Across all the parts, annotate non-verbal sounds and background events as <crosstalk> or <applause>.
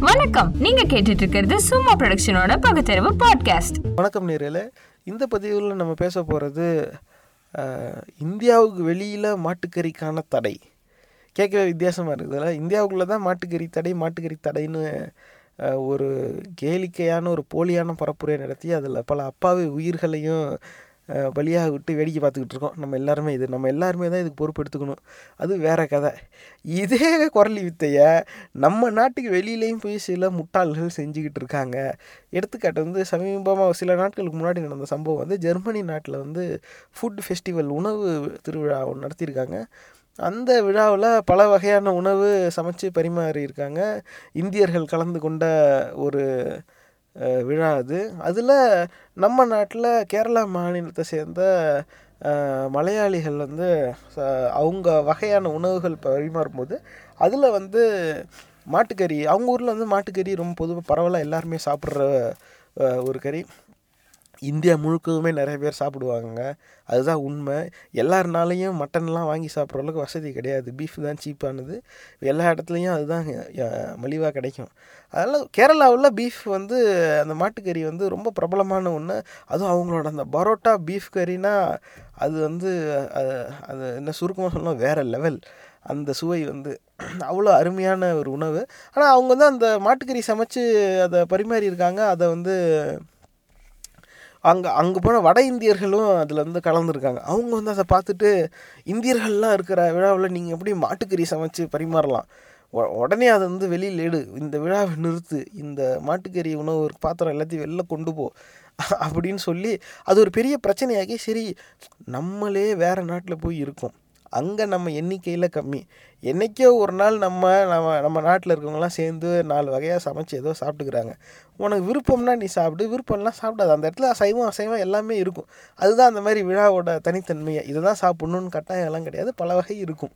வணக்கம். நீங்க கேட்டுட்டு இருக்கிறது சும்மா ப்ரொடக்ஷனோட பகுத்தறிவு பாட்காஸ்ட் வணக்கம் நேரில் இந்த பதிவில் நம்ம பேச போகிறது இந்தியாவுக்கு வெளியில் மாட்டுக்கறிக்கான தடை. கேட்கவே வித்தியாசமாக இருக்குதுல்ல இந்தியாவுக்குள்ளே தான் மாட்டுக்கறி தடை மாட்டுக்கறி தடைன்னு ஒரு கேளிக்கையான ஒரு போலியான பரப்புரையை நடத்தி அதில் பல அப்பாவி உயிர்களையும் பலியாக விட்டு வேடிக்கை பார்த்துக்கிட்டு இருக்கோம். நம்ம எல்லாருமே இது நம்ம எல்லாருமே தான் இதுக்கு பொறுப்பு எடுத்துக்கணும். அது வேற கதை. இதே குரலி வித்தையை நம்ம நாட்டுக்கு வெளியிலையும் போய் சில முட்டாள்கள் செஞ்சுக்கிட்டு இருக்காங்க. எடுத்துக்காட்டு வந்து சமீபமாக சில நாட்களுக்கு முன்னாடி நடந்த சம்பவம் வந்து ஜெர்மனி நாட்டில் வந்து ஃபுட் ஃபெஸ்டிவல் உணவு திருவிழா ஒன்று நடத்தியிருக்காங்க. அந்த விழாவில் பல வகையான உணவு சமைச்சு பரிமாறியிருக்காங்க. இந்தியர்கள் கலந்து கொண்ட ஒரு விழா அது அதில் நம்ம நாட்டில் கேரளா மாநிலத்தை சேர்ந்த மலையாளிகள் வந்து ச- அவங்க வகையான உணவுகள் பரிமாறும்போது அதில் வந்து மாட்டுக்கறி அவங்க ஊரில் வந்து மாட்டுக்கறி ரொம்ப பொதுவாக பரவலாக எல்லாருமே சாப்பிட்ற ஒரு கறி. இந்தியா முழுக்கவுமே நிறைய பேர் சாப்பிடுவாங்க அதுதான் உண்மை. எல்லாருனாலையும் மட்டன்லாம் வாங்கி சாப்பிட்ற அளவுக்கு வசதி கிடையாது. பீஃப் தான் சீப்பானது எல்லா இடத்துலையும் அதுதான் மலிவாக கிடைக்கும். அதனால் கேரளாவில் பீஃப் வந்து அந்த மாட்டுக்கறி வந்து ரொம்ப பிரபலமான ஒன்று அதுவும் அவங்களோட அந்த பரோட்டா பீஃப் கறினா அது வந்து அது அது என்ன சுருக்கமாக சொல்லணும் வேறு லெவல் அந்த சுவை வந்து அவ்வளோ அருமையான ஒரு உணவு. ஆனால் அவங்க வந்து அந்த மாட்டுக்கறி சமைச்சு அதை பரிமாறியிருக்காங்க. அதை வந்து அங்கே அங்கே போன வட இந்தியர்களும் அதில் வந்து கலந்துருக்காங்க. அவங்க வந்து அதை பார்த்துட்டு இந்தியர்கள்லாம் இருக்கிற விழாவில் நீங்கள் எப்படி மாட்டுக்கறி சமைச்சு பரிமாறலாம்? உடனே அதை வந்து வெளியில் எடு. இந்த விழாவை நிறுத்து. இந்த மாட்டுக்கறி உணவு பாத்திரம் எல்லாத்தையும் வெளில கொண்டு போ. அப்படின்னு சொல்லி அது ஒரு பெரிய பிரச்சனையாகி சரி நம்மளே வேறு நாட்டில் போய் இருக்கோம். அங்கே நம்ம எண்ணிக்கையில் கம்மி. என்னைக்கோ ஒரு நாள் நம்ம நம்ம நம்ம நாட்டில் இருக்கவங்களாம் சேர்ந்து நாலு வகையாக சமைச்சு ஏதோ சாப்பிட்டுக்கிறாங்க. உனக்கு விருப்பம்னா நீ சாப்பிடு விருப்பம்லாம் சாப்பிடாது. அந்த இடத்துல அசைவம் அசைவம் எல்லாமே இருக்கும். அதுதான் அந்த மாதிரி விழாவோட தனித்தன்மையை. இதை தான் சாப்பிட்ணுன்னு கட்டாயம் எல்லாம் கிடையாது. பல வகை இருக்கும்.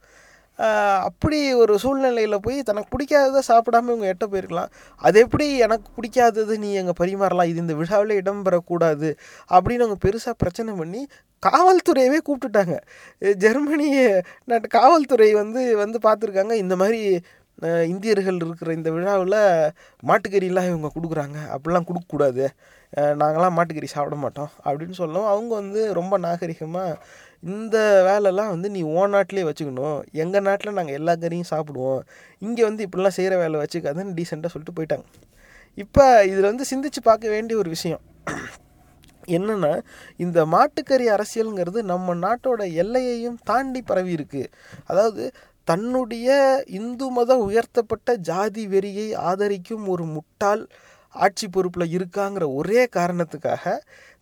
அப்படி ஒரு சூழ்நிலையில் போய் தனக்கு பிடிக்காததை சாப்பிடாம இவங்க எட்ட போயிருக்கலாம். அது எப்படி எனக்கு பிடிக்காதது நீ எங்கள் பரிமாறலாம் இது இந்த விழாவில் இடம்பெறக்கூடாது அப்படின்னு அவங்க பெருசாக பிரச்சனை பண்ணி காவல்துறையவே கூப்பிட்டுட்டாங்க. அஹ் ஜெர்மனி நாட்டு காவல்துறை வந்து வந்து பார்த்துருக்காங்க இந்த மாதிரி இந்தியர்கள் இருக்கிற இந்த விழாவில் மாட்டுக்கறிலாம் இவங்க கொடுக்குறாங்க. அப்படிலாம் கொடுக்கக்கூடாது. நாங்களாம் மாட்டுக்கறி சாப்பிட மாட்டோம் அப்படின்னு சொல்லவும் அவங்க வந்து ரொம்ப நாகரிகமாக இந்த வேலைலாம் வந்து நீ ஓ நாட்டிலே வச்சுக்கணும். எங்கள் நாட்டில் நாங்கள் எல்லா கறியும் சாப்பிடுவோம். இங்கே வந்து இப்படிலாம் செய்கிற வேலை வச்சுக்காதுன்னு டீசெண்டாக சொல்லிட்டு போயிட்டாங்க. இப்போ இதில் வந்து சிந்திச்சு பார்க்க வேண்டிய ஒரு விஷயம். என்னென்னா இந்த மாட்டுக்கறி அரசியலுங்கிறது நம்ம நாட்டோட எல்லையையும் தாண்டி பரவி இருக்கு. அதாவது தன்னுடைய இந்து மத உயர்த்தப்பட்ட ஜாதி வெறியை ஆதரிக்கும் ஒரு முட்டாள் ஆட்சி பொறுப்பில் இருக்காங்கிற ஒரே காரணத்துக்காக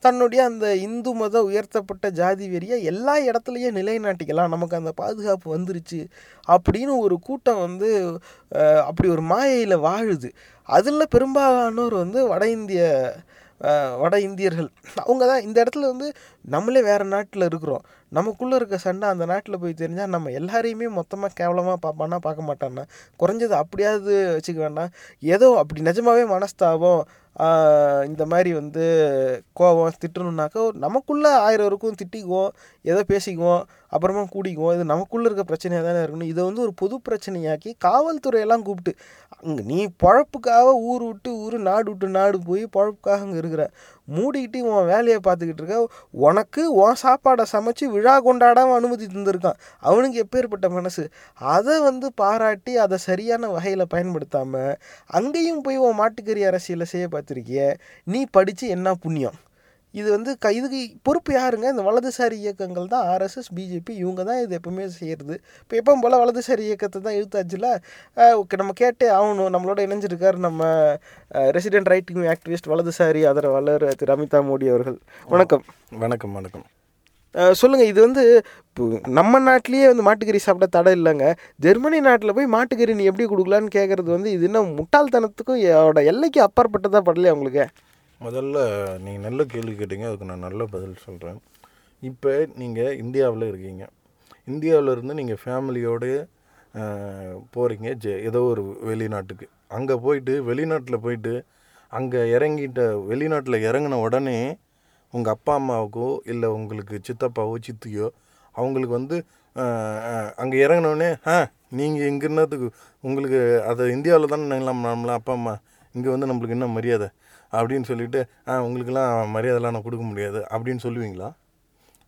தன்னுடைய அந்த இந்து மத உயர்த்தப்பட்ட ஜாதி வெறியை எல்லா இடத்துலையும் நிலைநாட்டிக்கலாம். நமக்கு அந்த பாதுகாப்பு வந்துருச்சு அப்படின்னு ஒரு கூட்டம் வந்து அப்படி ஒரு மாயையில் வாழுது. அதில் பெரும்பாலானோர் வந்து வட இந்திய வட இந்தியர்கள். அவங்க தான் இந்த இடத்துல வந்து நம்மளே வேறு நாட்டில் இருக்கிறோம். நமக்குள்ளே இருக்க சண்டை அந்த நாட்டில் போய் தெரிஞ்சால் நம்ம எல்லாரையுமே மொத்தமாக கேவலமாக பார்ப்பானா பார்க்க மாட்டானா குறைஞ்சது அப்படியாவது வச்சுக்க வேண்டாம் ஏதோ அப்படி நிஜமாகவே மனஸ்தாபம் இந்த மாதிரி வந்து கோவம் திட்டணுன்னாக்கா நமக்குள்ளே ஆயிரம் இருக்கும் திட்டிக்குவோம் ஏதோ பேசிக்குவோம் அப்புறமா கூடிக்குவோம் இது நமக்குள்ளே இருக்க பிரச்சனையாக தானே இருக்கணும். இதை வந்து ஒரு பொது பிரச்சனையாக்கி காவல்துறையெல்லாம் கூப்பிட்டு அங்கே நீ பொழப்புக்காக ஊர் விட்டு ஊர் நாடு விட்டு நாடு போய் பொழப்புக்காக அங்கே இருக்கிற மூடிக்கிட்டு உன் வேலையை பார்த்துக்கிட்டு இருக்க உனக்கு உன் சாப்பாடை சமைச்சு விழா கொண்டாடாமல் அனுமதி தந்திருக்கான். அவனுக்கு எப்பேற்பட்ட மனசு? அதை வந்து பாராட்டி அதை சரியான வகையில் பயன்படுத்தாமல் அங்கேயும் போய் உன் மாட்டுக்கறி அரசியலை செய்ய பார்த்துருக்கிய நீ படித்து என்ன புண்ணியம்? இது வந்து க இதுக்கு பொறுப்பு யாருங்க? இந்த வலதுசாரி இயக்கங்கள் தான் ஆர்எஸ்எஸ் பிஜேபி இவங்க தான் இது எப்பவுமே செய்கிறது இப்போ எப்பவும் போல் வலதுசாரி இயக்கத்தை தான் இழுத்தாச்சுல? ஓகே நம்ம கேட்டே ஆகணும் நம்மளோட இணைஞ்சிருக்கார் நம்ம ரெசிடென்ட் ரைட்டிங் ஆக்டிவிஸ்ட் வலதுசாரி ஆதரவாளர் திரு அமிதா மோடி அவர்கள். வணக்கம். வணக்கம் வணக்கம். அஹ் சொல்லுங்க இது வந்து இப்போ நம்ம நாட்டிலேயே வந்து மாட்டுக்கறி சாப்பிட தடை இல்லைங்க. ஜெர்மனி நாட்டில் போய் மாட்டுக்கறி நீ எப்படி கொடுக்கலான்னு கேட்குறது வந்து இது என்ன முட்டாள்தனத்துக்கும் எல்லைக்கு அப்பாற்பட்டதா படலையா உங்களுக்கு? முதல்ல நீங்கள் நல்ல கேள்வி கேட்டீங்க அதுக்கு நான் நல்ல பதில் சொல்கிறேன் இப்போ நீங்கள் இந்தியாவில் இருக்கீங்க. இந்தியாவில் இருந்து நீங்கள் ஃபேமிலியோடு போகிறீங்க ஜெ ஏதோ ஒரு வெளிநாட்டுக்கு. அங்கே போயிட்டு வெளிநாட்டில் போயிட்டு அங்கே இறங்கிட்ட வெளிநாட்டில் இறங்கின உடனே உங்கள் அப்பா அம்மாவுக்கோ இல்லை உங்களுக்கு சித்தப்பாவோ சித்தியோ அவங்களுக்கு வந்து அங்கே இறங்கினோடனே ஆ நீங்கள் இங்கே இருந்ததுக்கு உங்களுக்கு அதை இந்தியாவில் தானே நம்ம அப்பா அம்மா இங்கே வந்து நம்மளுக்கு என்ன மரியாதை? அப்படின்னு சொல்லிட்டு ஆ உங்களுக்கெல்லாம் மரியாதைலாம் நான் கொடுக்க முடியாது அப்படின்னு சொல்லுவீங்களா?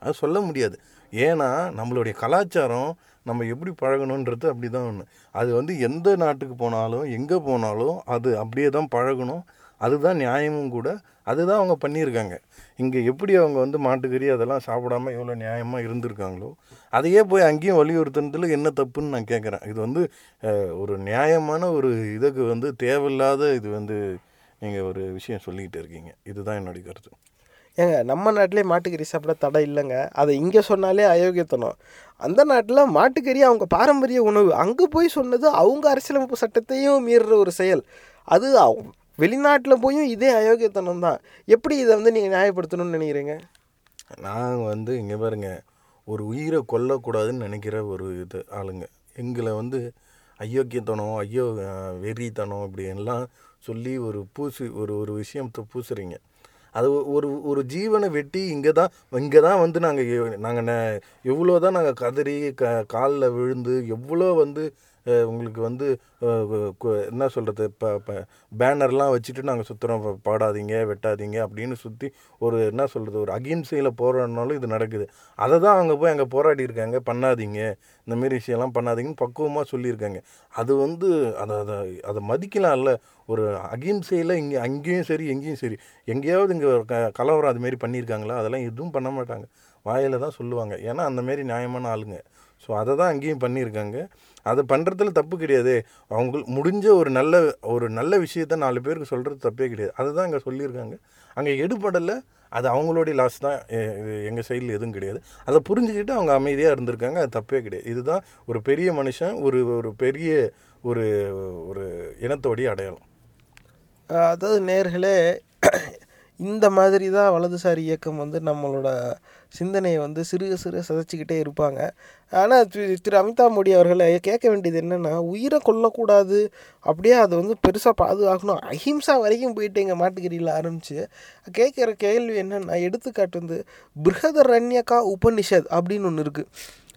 அது சொல்ல முடியாது. ஏன்னா நம்மளுடைய கலாச்சாரம் நம்ம எப்படி பழகணுன்றது அப்படி தான் ஒன்று அது வந்து எந்த நாட்டுக்கு போனாலும் எங்கே போனாலும் அது அப்படியே தான் பழகணும். அதுதான் நியாயமும் கூட. அதுதான் அவங்க பண்ணியிருக்காங்க. இங்கே எப்படி அவங்க வந்து மாட்டுக்கறி அதெல்லாம் சாப்பிடாம எவ்வளோ நியாயமாக இருந்திருக்காங்களோ அதையே போய் அங்கேயும் வலியுறுத்துனதுல என்ன தப்புன்னு நான் கேட்குறேன். இது வந்து ஒரு நியாயமான ஒரு இதுக்கு வந்து தேவையில்லாத இது வந்து நீங்கள் ஒரு விஷயம் சொல்லிக்கிட்டு இருக்கீங்க. இதுதான் என்னுடைய கருத்து. ஏங்க நம்ம நாட்டிலே மாட்டுக்கறி சாப்பிட தடை இல்லைங்க. அதை இங்கே சொன்னாலே அயோக்கியத்தனம். அந்த நாட்டில் மாட்டுக்கறி அவங்க பாரம்பரிய உணவு. அங்கே போய் சொன்னது அவங்க அரசியலமைப்பு சட்டத்தையும் மீறுற ஒரு செயல். அது வெளிநாட்டில் போயும் இதே அயோக்கியத்தனம் தான். எப்படி இதை வந்து நீங்கள் நியாயப்படுத்தணும்னு நினைக்கிறீங்க? நாங்கள் வந்து இங்கே பாருங்க ஒரு உயிரை கொல்லக்கூடாதுன்னு நினைக்கிற ஒரு இது ஆளுங்க. எங்களை வந்து ஐயோக்கியத்தனம் ஐயோ வெறித்தனம் இப்படின்லாம் சொல்லி ஒரு பூசி ஒரு ஒரு விஷயத்தை பூசுறீங்க. அது ஒரு ஒரு ஜீவனை வெட்டி இங்கே தான் இங்கே தான் வந்து நாங்கள் நாங்கள் எவ்வளோ தான் நாங்கள் கதறி க காலில் விழுந்து எவ்வளோ வந்து உங்களுக்கு வந்து என்ன சொல்கிறது இப்போ இப்போ பேனர்லாம் வச்சுட்டு நாங்கள் சுற்றுறோம் பாடாதீங்க வெட்டாதீங்க அப்படின்னு சுற்றி ஒரு என்ன சொல்கிறது ஒரு அகிம்சையில் போராடினாலும் இது நடக்குது. அதை தான் அவங்க போய் அங்கே போராடி இருக்காங்க. பண்ணாதீங்க. இந்தமாரி விஷயம்லாம் பண்ணாதீங்கன்னு பக்குவமாக சொல்லியிருக்காங்க. அது வந்து அதை அதை அதை மதிக்கலாம்ல. ஒரு அகிம்சையில் இங்கே அங்கேயும் சரி எங்கேயும் சரி. எங்கேயாவது இங்கே க கலவரம் அதுமாரி பண்ணியிருக்காங்களா? அதெல்லாம் எதுவும் பண்ண மாட்டாங்க. வாயில் தான் சொல்லுவாங்க. ஏன்னா அந்தமாரி நியாயமான ஆளுங்க. ஸோ அதை தான் அங்கேயும் பண்ணியிருக்காங்க. அதை பண்ணுறதுல தப்பு கிடையாது. அவங்க முடிஞ்ச ஒரு நல்ல ஒரு நல்ல விஷயத்த நாலு பேருக்கு சொல்கிறது தப்பே கிடையாது. அதை தான் சொல்லியிருக்காங்க. அங்கே எடுபடலை அது அவங்களுடைய லாஸ் தான். எங்கள் சைடில் எதுவும் கிடையாது. அதை புரிஞ்சுக்கிட்டு அவங்க அமைதியாக இருந்திருக்காங்க. அது தப்பே கிடையாது. இதுதான் ஒரு பெரிய மனுஷன் ஒரு ஒரு பெரிய ஒரு ஒரு இனத்தோடைய அடையாளம். அதாவது நேர்களே இந்த மாதிரி தான் வலதுசாரி இயக்கம் வந்து நம்மளோட சிந்தனையை வந்து சிறுக சிறுக சிதைச்சிக்கிட்டே இருப்பாங்க. ஆனால் திரு திரு அமிதாப் மோடி அவர்களை கேட்க வேண்டியது என்னென்னா உயிரை கொல்லக்கூடாது. அப்படியே அதை வந்து பெருசாக பாதுகாக்கணும். அஹிம்சா வரைக்கும் போயிட்டு எங்கள் மாட்டுக்கறியில் ஆரம்பித்து கேட்குற கேள்வி என்னென்னா எடுத்துக்காட்டு வந்து பிருகதரண்யகா உபனிஷத் அப்படின்னு ஒன்று இருக்குது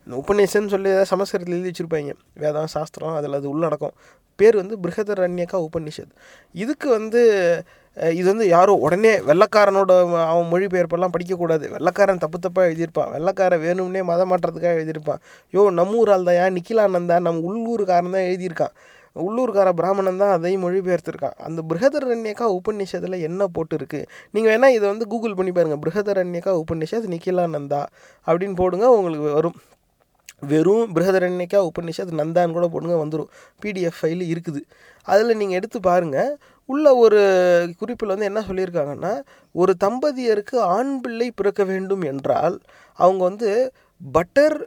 இந்த உபநிஷன்னு சொல்லி ஏதாவது சமஸ்கிருதத்தில் எழுதி வச்சுருப்பாங்க. வேதம் சாஸ்திரம் அதில் அது உள்ளடக்கம். பேர் வந்து பிருகதரண்யகா உபனிஷத் இதுக்கு வந்து இது வந்து யாரும் உடனே வெள்ளக்காரனோட அவன் மொழிபெயர்ப்பெல்லாம் படிக்கக்கூடாது. வெள்ளக்காரன் தப்பு தப்பாக எழுதியிருப்பான். வெள்ளக்காரன் வேணும்னே மதம் மாற்றத்துக்காக எழுதியிருப்பான். யோ நம்ம ஊர் ஆள் தான். நிக்கிலானந்தா நம்ம உள்ளூர்காரன் தான் எழுதியிருக்கான். உள்ளூர்கார பிராமணன் தான் அதையும் மொழிபெயர்த்திருக்கான். அந்த பிருகதரண்யக்கா உபநிஷத்தில் என்ன போட்டுருக்கு? நீங்கள் வேணால் இதை வந்து கூகுள் பண்ணி பாருங்கள் பிருகதரண்யக்கா உபநிஷத் நிக்கிலானந்தா அப்படின்னு போடுங்க உங்களுக்கு வரும். வெறும் பிருகதரண்யக்கா உபநிஷத் நந்தான்னு கூட போடுங்க வந்துடும் பிடிஎஃப் ஃபைல் இருக்குது. அதில் நீங்கள் எடுத்து பாருங்கள் உள்ள ஒரு குறிப்பில் வந்து என்ன சொல்லியிருக்காங்கன்னா ஒரு தம்பதியருக்கு ஆண் பிள்ளை பிறக்க வேண்டும் என்றால் அவங்க வந்து butter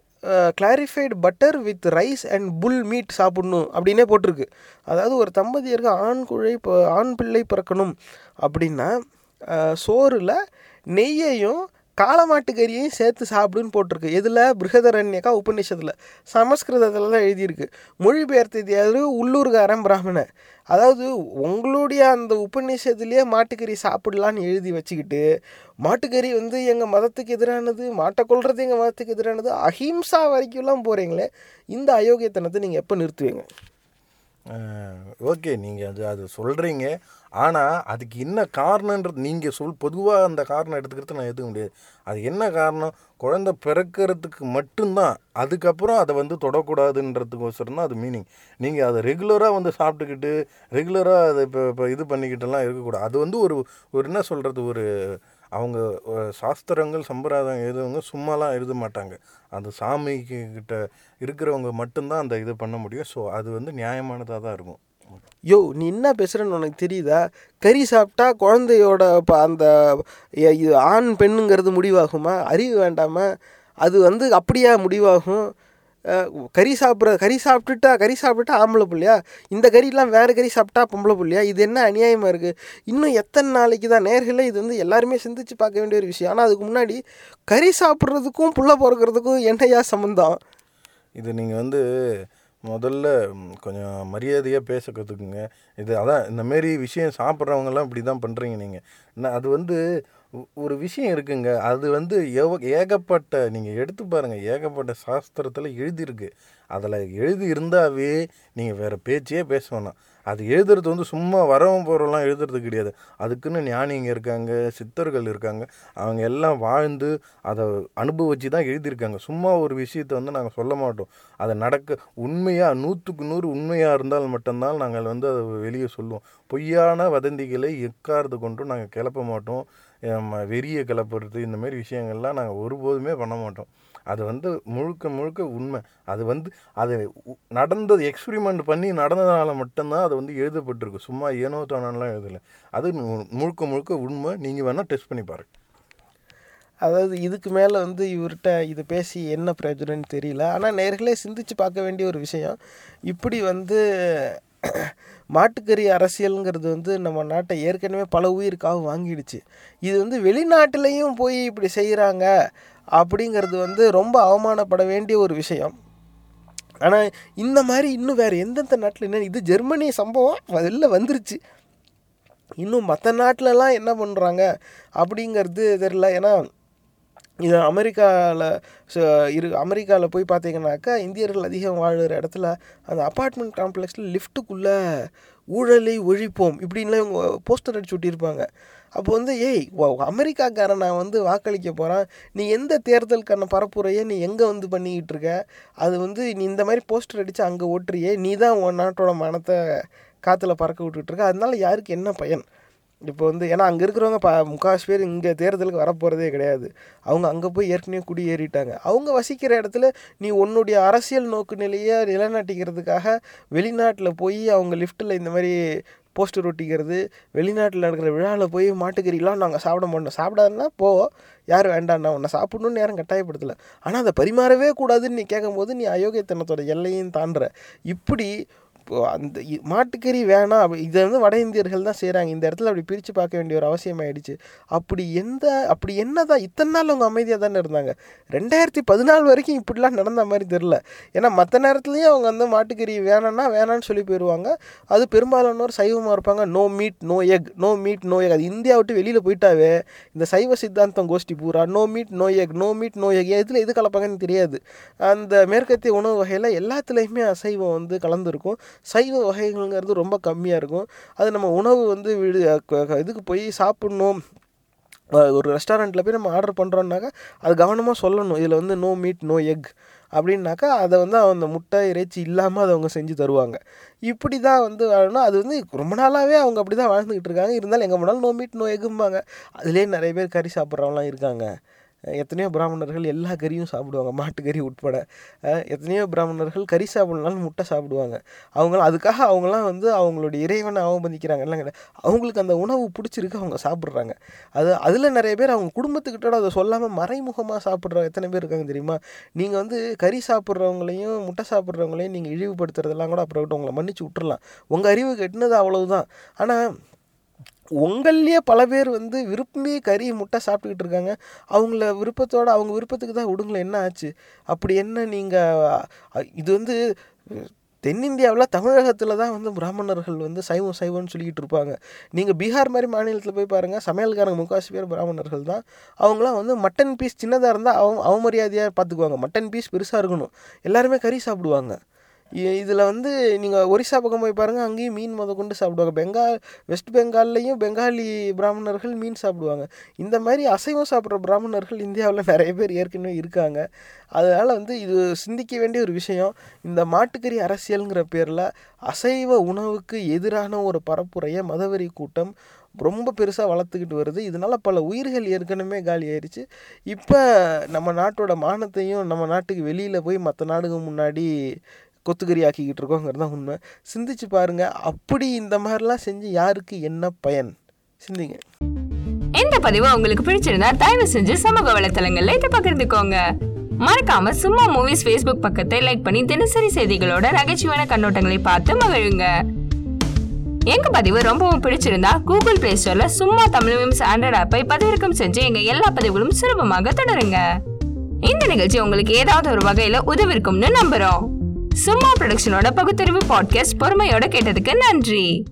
clarified butter with rice and full meat சாப்பிடணும் அப்படின்னே போட்டிருக்கு. அதாவது ஒரு தம்பதியருக்கு ஆண் குழை ஆண் பிள்ளை பிறக்கணும் அப்படின்னா சோறில் சோறுல நெய்யையும் காளமாட்டுக்கறியையும் சேர்த்து சாப்பிடுன்னு போட்டிருக்கு. எதில்? பிருகதரண்யக்கா உபநிஷத்தில். சமஸ்கிருதத்தில் தான் எழுதியிருக்கு. மொழிபெயர்த்தது யாரு? உள்ளூர்காரன் பிராமணன். அதாவது உங்களுடைய அந்த உபநிஷத்துலேயே மாட்டுக்கறி சாப்பிடலான்னு எழுதி வச்சுக்கிட்டு மாட்டுக்கறி வந்து எங்கள் மதத்துக்கு எதிரானது மாட்டை கொள்வது எங்கள் மதத்துக்கு எதிரானது அஹிம்சா வரைக்கும்லாம் போகிறீங்களே இந்த அயோக்கியத்தனத்தை நீங்கள் எப்போ நிறுத்துவீங்க? ஓகே நீங்கள் அது அது சொல்கிறீங்க ஆனால் அதுக்கு என்ன காரணன்றது நீங்கள் சொல் பொதுவாக அந்த காரணம் எடுத்துக்கிறது நான் எதுக்க முடியாது. அது என்ன காரணம்? குழந்தை பிறக்கிறதுக்கு மட்டும்தான். அதுக்கப்புறம் அதை வந்து தொடக்கூடாதுன்றதுக்கோசரம் தான் அது மீனிங் நீங்கள் அதை ரெகுலராக வந்து சாப்பிட்டுக்கிட்டு ரெகுலராக அதை இப்போ இப்போ இது பண்ணிக்கிட்டெல்லாம் இருக்கக்கூடாது. அது வந்து ஒரு ஒரு என்ன சொல்கிறது ஒரு அவங்க சாஸ்திரங்கள் சம்பிரதாயம் எழுதுவங்க சும்மாலாம் எழுத மாட்டாங்க. அந்த சாமிக்கு கிட்ட இருக்கிறவங்க மட்டும்தான் அந்த இது பண்ண முடியும். ஸோ அது வந்து நியாயமானதாக தான் இருக்கும். யோ நீ என்ன பேசுகிறேன்னு உனக்கு தெரியுதா? கறி சாப்பிட்டா குழந்தையோட இப்போ அந்த இது ஆண் பெண்ணுங்கிறது முடிவாகுமா? அறிவு வேண்டாமா? அது வந்து அப்படியா முடிவாகும்? கறி சாப்பிட்ற கறி சாப்பிட்டுட்டா கறி சாப்பிட்டுட்டா ஆம்பளை பிள்ளையா? இந்த கறிலாம் வேறு கறி சாப்பிட்டா பொம்பளை பிள்ளையா? இது என்ன அநியாயமாக இருக்குது இன்னும் எத்தனை நாளைக்கு தான்? நேர்களை இது வந்து எல்லாருமே சிந்திச்சு பார்க்க வேண்டிய ஒரு விஷயம். ஆனால் அதுக்கு முன்னாடி கறி சாப்பிட்றதுக்கும் புள்ள பிறக்கிறதுக்கும் என்னையா சம்மந்தம் இது நீங்கள் வந்து முதல்ல கொஞ்சம் மரியாதையாக பேச கற்றுக்குங்க இது அதான் இந்த மாரி விஷயம் சாப்பிட்றவங்கலாம் இப்படி தான் பண்ணுறீங்க நீங்கள் அது வந்து ஒரு விஷயம் இருக்குங்க. அது வந்து எவ ஏகப்பட்ட நீங்கள் எடுத்து பாருங்கள் ஏகப்பட்ட சாஸ்திரத்தில் எழுதியிருக்கு. அதில் எழுதி இருந்தாவே நீங்கள் வேறு பேச்சே பேச வேணாம். அது எழுதுறது வந்து சும்மா வரவன் போகிறவெல்லாம் எழுதுறது கிடையாது. அதுக்குன்னு ஞானிங்க இருக்காங்க சித்தர்கள் இருக்காங்க. அவங்க எல்லாம் வாழ்ந்து அதை அனுபவிச்சு தான் எழுதியிருக்காங்க. சும்மா ஒரு விஷயத்தை வந்து நாங்கள் சொல்ல மாட்டோம். அதை நடக்க உண்மையாக நூற்றுக்கு நூறு உண்மையாக இருந்தால் மட்டும்தான் நாங்கள் வந்து அதை வெளியே சொல்லுவோம். பொய்யான வதந்திகளை எக்காரது கொண்டும் நாங்கள் கிளப்ப மாட்டோம். வெறியை கிளப்புறது இந்தமாரி விஷயங்கள்லாம் நாங்கள் ஒருபோதுமே பண்ண மாட்டோம். அது வந்து முழுக்க முழுக்க உண்மை. அது வந்து அது உ- நடந்தது எக்ஸ்பிரிமெண்ட் பண்ணி நடந்ததுனால மட்டும்தான் அது வந்து எழுதப்பட்டிருக்கு. சும்மா ஏனோ தானோலாம் எழுதலை. அது முழுக்க முழுக்க உண்மை. நீங்கள் வேணால் டெஸ்ட் பண்ணி பாருங்க. அதாவது இதுக்கு மேலே வந்து இவர்கிட்ட இது பேசி என்ன பிரயோஜனம்னு தெரியல. ஆனால் நேர்களே சிந்திச்சு பார்க்க வேண்டிய ஒரு விஷயம். இப்படி வந்து <clears throat> மாட்டுக்கறி அரசியலுங்கிறது வந்து நம்ம நாட்டை ஏற்கனவே பல உயிருக்காக வாங்கிடுச்சு. இது வந்து வெளிநாட்டிலையும் போய் இப்படி செய்கிறாங்க அப்படிங்கிறது வந்து ரொம்ப அவமானப்பட வேண்டிய ஒரு விஷயம். ஆனால் இந்த மாதிரி இன்னும் வேறு எந்தெந்த நாட்டில் என்ன இது ஜெர்மனி சம்பவம் வெளில வந்துருச்சு. இன்னும் மற்ற நாட்டிலலாம் என்ன பண்ணுறாங்க அப்படிங்கிறது தெரில ஏன்னா இது அமெரிக்காவில் இரு அமெரிக்காவில் போய் பார்த்தீங்கன்னாக்கா இந்தியர்கள் அதிகம் வாழ்கிற இடத்துல அந்த அப்பார்ட்மெண்ட் காம்ப்ளெக்ஸில் லிஃப்ட்டுக்குள்ளே ஊழலை ஒழிப்போம் இப்படின்லாம் இவங்க போஸ்டர் அடிச்சு விட்டிருப்பாங்க அப்போ வந்து ஏய் வ- அமெரிக்காக்காரன் நான் வந்து வாக்களிக்க போகிறேன் நீ எந்த தேர்தலுக்கான பரப்புரையை நீ எங்கே வந்து பண்ணிக்கிட்டு இருக்க? அது வந்து நீ இந்த மாதிரி போஸ்டர் அடித்து அங்கே ஓட்டுறியே. நீ தான் உன் நாட்டோட மனத்தை காற்றுல பறக்க விட்டுட்டு இருக்க. அதனால யாருக்கு என்ன பயன்? இப்போ வந்து ஏன்னா அங்கே இருக்கிறவங்க ப முக்காசு பேர் இங்கே தேர்தலுக்கு வரப்போகிறதே கிடையாது. அவங்க அங்கே போய் ஏற்கனவே குடியேறிட்டாங்க. அவங்க வசிக்கிற இடத்துல நீ உன்னுடைய அரசியல் நோக்கு நிலையை நிலைநாட்டிக்கிறதுக்காக வெளிநாட்டில் போய் அவங்க லிஃப்ட்டில் இந்த மாதிரி போஸ்டர் ஒட்டிக்கிறது வெளிநாட்டில் நடக்கிற விழாவில் போய் மாட்டுக்கறிலாம் நாங்கள் சாப்பிட மாட்டோம். சாப்பிடாதுன்னா போ யார் வேண்டாம்னா உன்னை சாப்பிடணும்னு யாரும் கட்டாயப்படுத்தலை. ஆனால் அதை பரிமாறவே கூடாதுன்னு நீ கேட்கும்போது நீ அயோக்கியத்தனத்தோட எல்லையும் தாண்டுற. இப்படி அந்த இ- மாட்டுக்கறி வேணாம். அப்படி இதை வந்து வட இந்தியர்கள் தான் செய்கிறாங்க இந்த இடத்துல அப்படி பிரித்து பார்க்க வேண்டிய ஒரு அவசியம் ஆயிடுச்சு அப்படி எந்த அப்படி என்னதான் இத்தனை நாள் அவங்க அமைதியாக தானே இருந்தாங்க? ரெண்டாயிரத்தி பதினாலு வரைக்கும் இப்படிலாம் நடந்த மாதிரி தெரில ஏன்னா மற்ற நேரத்துலையும் அவங்க வந்து மாட்டுக்கறி வேணாம்னா வேணான்னு சொல்லி போயிடுவாங்க அது பெரும்பாலானோர் சைவமாக இருப்பாங்க. No meat no egg no meat no egg அது இந்தியா விட்டு வெளியில் போயிட்டாவே இந்த சைவ சித்தாந்தம் கோஷ்டி பூரா no meat no egg no meat no egg எதில் எது கலப்பாங்கன்னு தெரியாது. அந்த மேற்கத்திய உணவு வகையில் எல்லாத்துலேயுமே அசைவம் வந்து கலந்துருக்கும். சைவ வகைகள்ங்கிறது ரொம்ப கம்மியாக இருக்கும். அது நம்ம உணவு வந்து விடு இதுக்கு போய் சாப்பிட்ணும். ஒரு ரெஸ்டாரண்ட்டில் போய் நம்ம ஆர்டர் பண்ணுறோன்னாக்கா அது கவனமாக சொல்லணும். இதில் வந்து நோ மீட் நோ எக் அப்படின்னாக்கா அதை வந்து அந்த முட்டை இறைச்சி இல்லாமல் அதை அவங்க செஞ்சு தருவாங்க. இப்படி தான் வந்து வாழணும். அது வந்து ரொம்ப நாளாகவே அவங்க அப்படி தான் வாழ்ந்துக்கிட்டு இருக்காங்க. இருந்தாலும் எங்கே போனாலும் நோ மீட் நோ எக்கும்பாங்க அதுலேயே நிறைய பேர் கறி சாப்பிட்றவங்களாம் இருக்காங்க. எத்தனையோ பிராமணர்கள் எல்லா கறியும் சாப்பிடுவாங்க மாட்டுக்கறி உட்பட. எத்தனையோ பிராமணர்கள் கறி சாப்பிடலாம் முட்டை சாப்பிடுவாங்க. அவங்களாம் அதுக்காக அவங்களாம் வந்து அவங்களுடைய இறைவனை அவமதிக்கிறாங்க. எல்லாம் கிடையாது அவங்களுக்கு அந்த உணவு பிடிச்சிருக்கு அவங்க சாப்பிட்றாங்க. அது அதில் நிறைய பேர் அவங்க குடும்பத்துக்கிட்டோட அதை சொல்லாமல் மறைமுகமாக சாப்பிட்ற எத்தனை பேர் இருக்காங்க தெரியுமா? நீங்கள் வந்து கறி சாப்பிட்றவங்களையும் முட்டை சாப்பிட்றவங்களையும் நீங்கள் இழிவுபடுத்துறதெல்லாம் கூட அப்புறம் விட்டு உங்களை மன்னிச்சு விட்டுறலாம். உங்கள் அறிவு கெட்டினது அவ்வளவுதான். ஆனால் உங்கள்லேயே பல பேர் வந்து விருப்பமே கறி முட்டை சாப்பிட்டுக்கிட்டு இருக்காங்க. அவங்கள விருப்பத்தோடு அவங்க விருப்பத்துக்கு தான் விடுங்களேன் என்ன ஆச்சு? அப்படி என்ன நீங்கள் இது வந்து தென்னிந்தியாவில் தமிழகத்தில் தான் வந்து பிராமணர்கள் வந்து சைவம் சைவம்னு சொல்லிக்கிட்டு இருப்பாங்க. நீங்கள் பீகார் மாதிரி மாநிலத்தில் போய் பாருங்கள் சமையல்காரங்க முக்கால்வாசி பேர் பிராமணர்கள் தான். அவங்களாம் வந்து மட்டன் பீஸ் சின்னதாக இருந்தால் அவ அவமரியாதையாக பார்த்துக்குவாங்க மட்டன் பீஸ் பெருசாக இருக்கணும். எல்லாருமே கறி சாப்பிடுவாங்க. இதில் வந்து நீங்கள் ஒரிசா பக்கம் போய் பாருங்கள் அங்கேயும் மீன் முத கொண்டு சாப்பிடுவாங்க. பெங்கால் வெஸ்ட் பெங்கால்லையும் பெங்காலி பிராமணர்கள் மீன் சாப்பிடுவாங்க. இந்த மாதிரி அசைவம் சாப்பிட்ற பிராமணர்கள் இந்தியாவில் நிறைய பேர் ஏற்கனவே இருக்காங்க. அதனால் வந்து இது சிந்திக்க வேண்டிய ஒரு விஷயம். இந்த மாட்டுக்கறி அரசியலுங்கிற பேரில் அசைவ உணவுக்கு எதிரான ஒரு பரப்புரையை மதவெறி கூட்டம் ரொம்ப பெருசாக வளர்த்துக்கிட்டு வருது. இதனால் பல உயிர்கள் ஏற்கனவே காலி ஆயிடுச்சு இப்போ நம்ம நாட்டோட மானத்தையும் நம்ம நாட்டுக்கு வெளியில் போய் மற்ற நாடுகள் முன்னாடி கொத்துக்கறி ஆக்கிக்கிட்டு இருக்கோங்கிறது தான் உண்மை. சிந்திச்சு பாருங்க அப்படி இந்த மாதிரிலாம் செஞ்சு யாருக்கு என்ன பயன்? சிந்திங்க. இந்த பதிவு உங்களுக்கு பிடிச்சிருந்தா தயவு செஞ்சு சமூக வலைத்தளங்கள்ல இதை பகிர்ந்துக்கோங்க. மறக்காம சும்மா மூவிஸ் ஃபேஸ்புக் பக்கத்தை லைக் பண்ணி தினசரி செய்திகளோட நகைச்சுவையான கண்ணோட்டங்களை பார்த்து மகிழுங்க. எங்க பதிவு ரொம்பவும் பிடிச்சிருந்தா கூகுள் பிளே ஸ்டோர்ல சும்மா தமிழ் மீம்ஸ் ஆண்ட்ராய்ட் ஆப்பை பதிவிறக்கம் செஞ்சு எங்க எல்லா பதிவுகளும் சுலபமாக தொடருங்க. இந்த நிகழ்ச்சி உங்களுக்கு ஏதாவது ஒரு வகையில உதவிருக்கும்னு நம்புறோம். சும்மா ப்ரொடக்ஷனோட பகுத்தறிவு பாட்காஸ்ட் பொறுமையோட கேட்டதுக்கு நன்றி.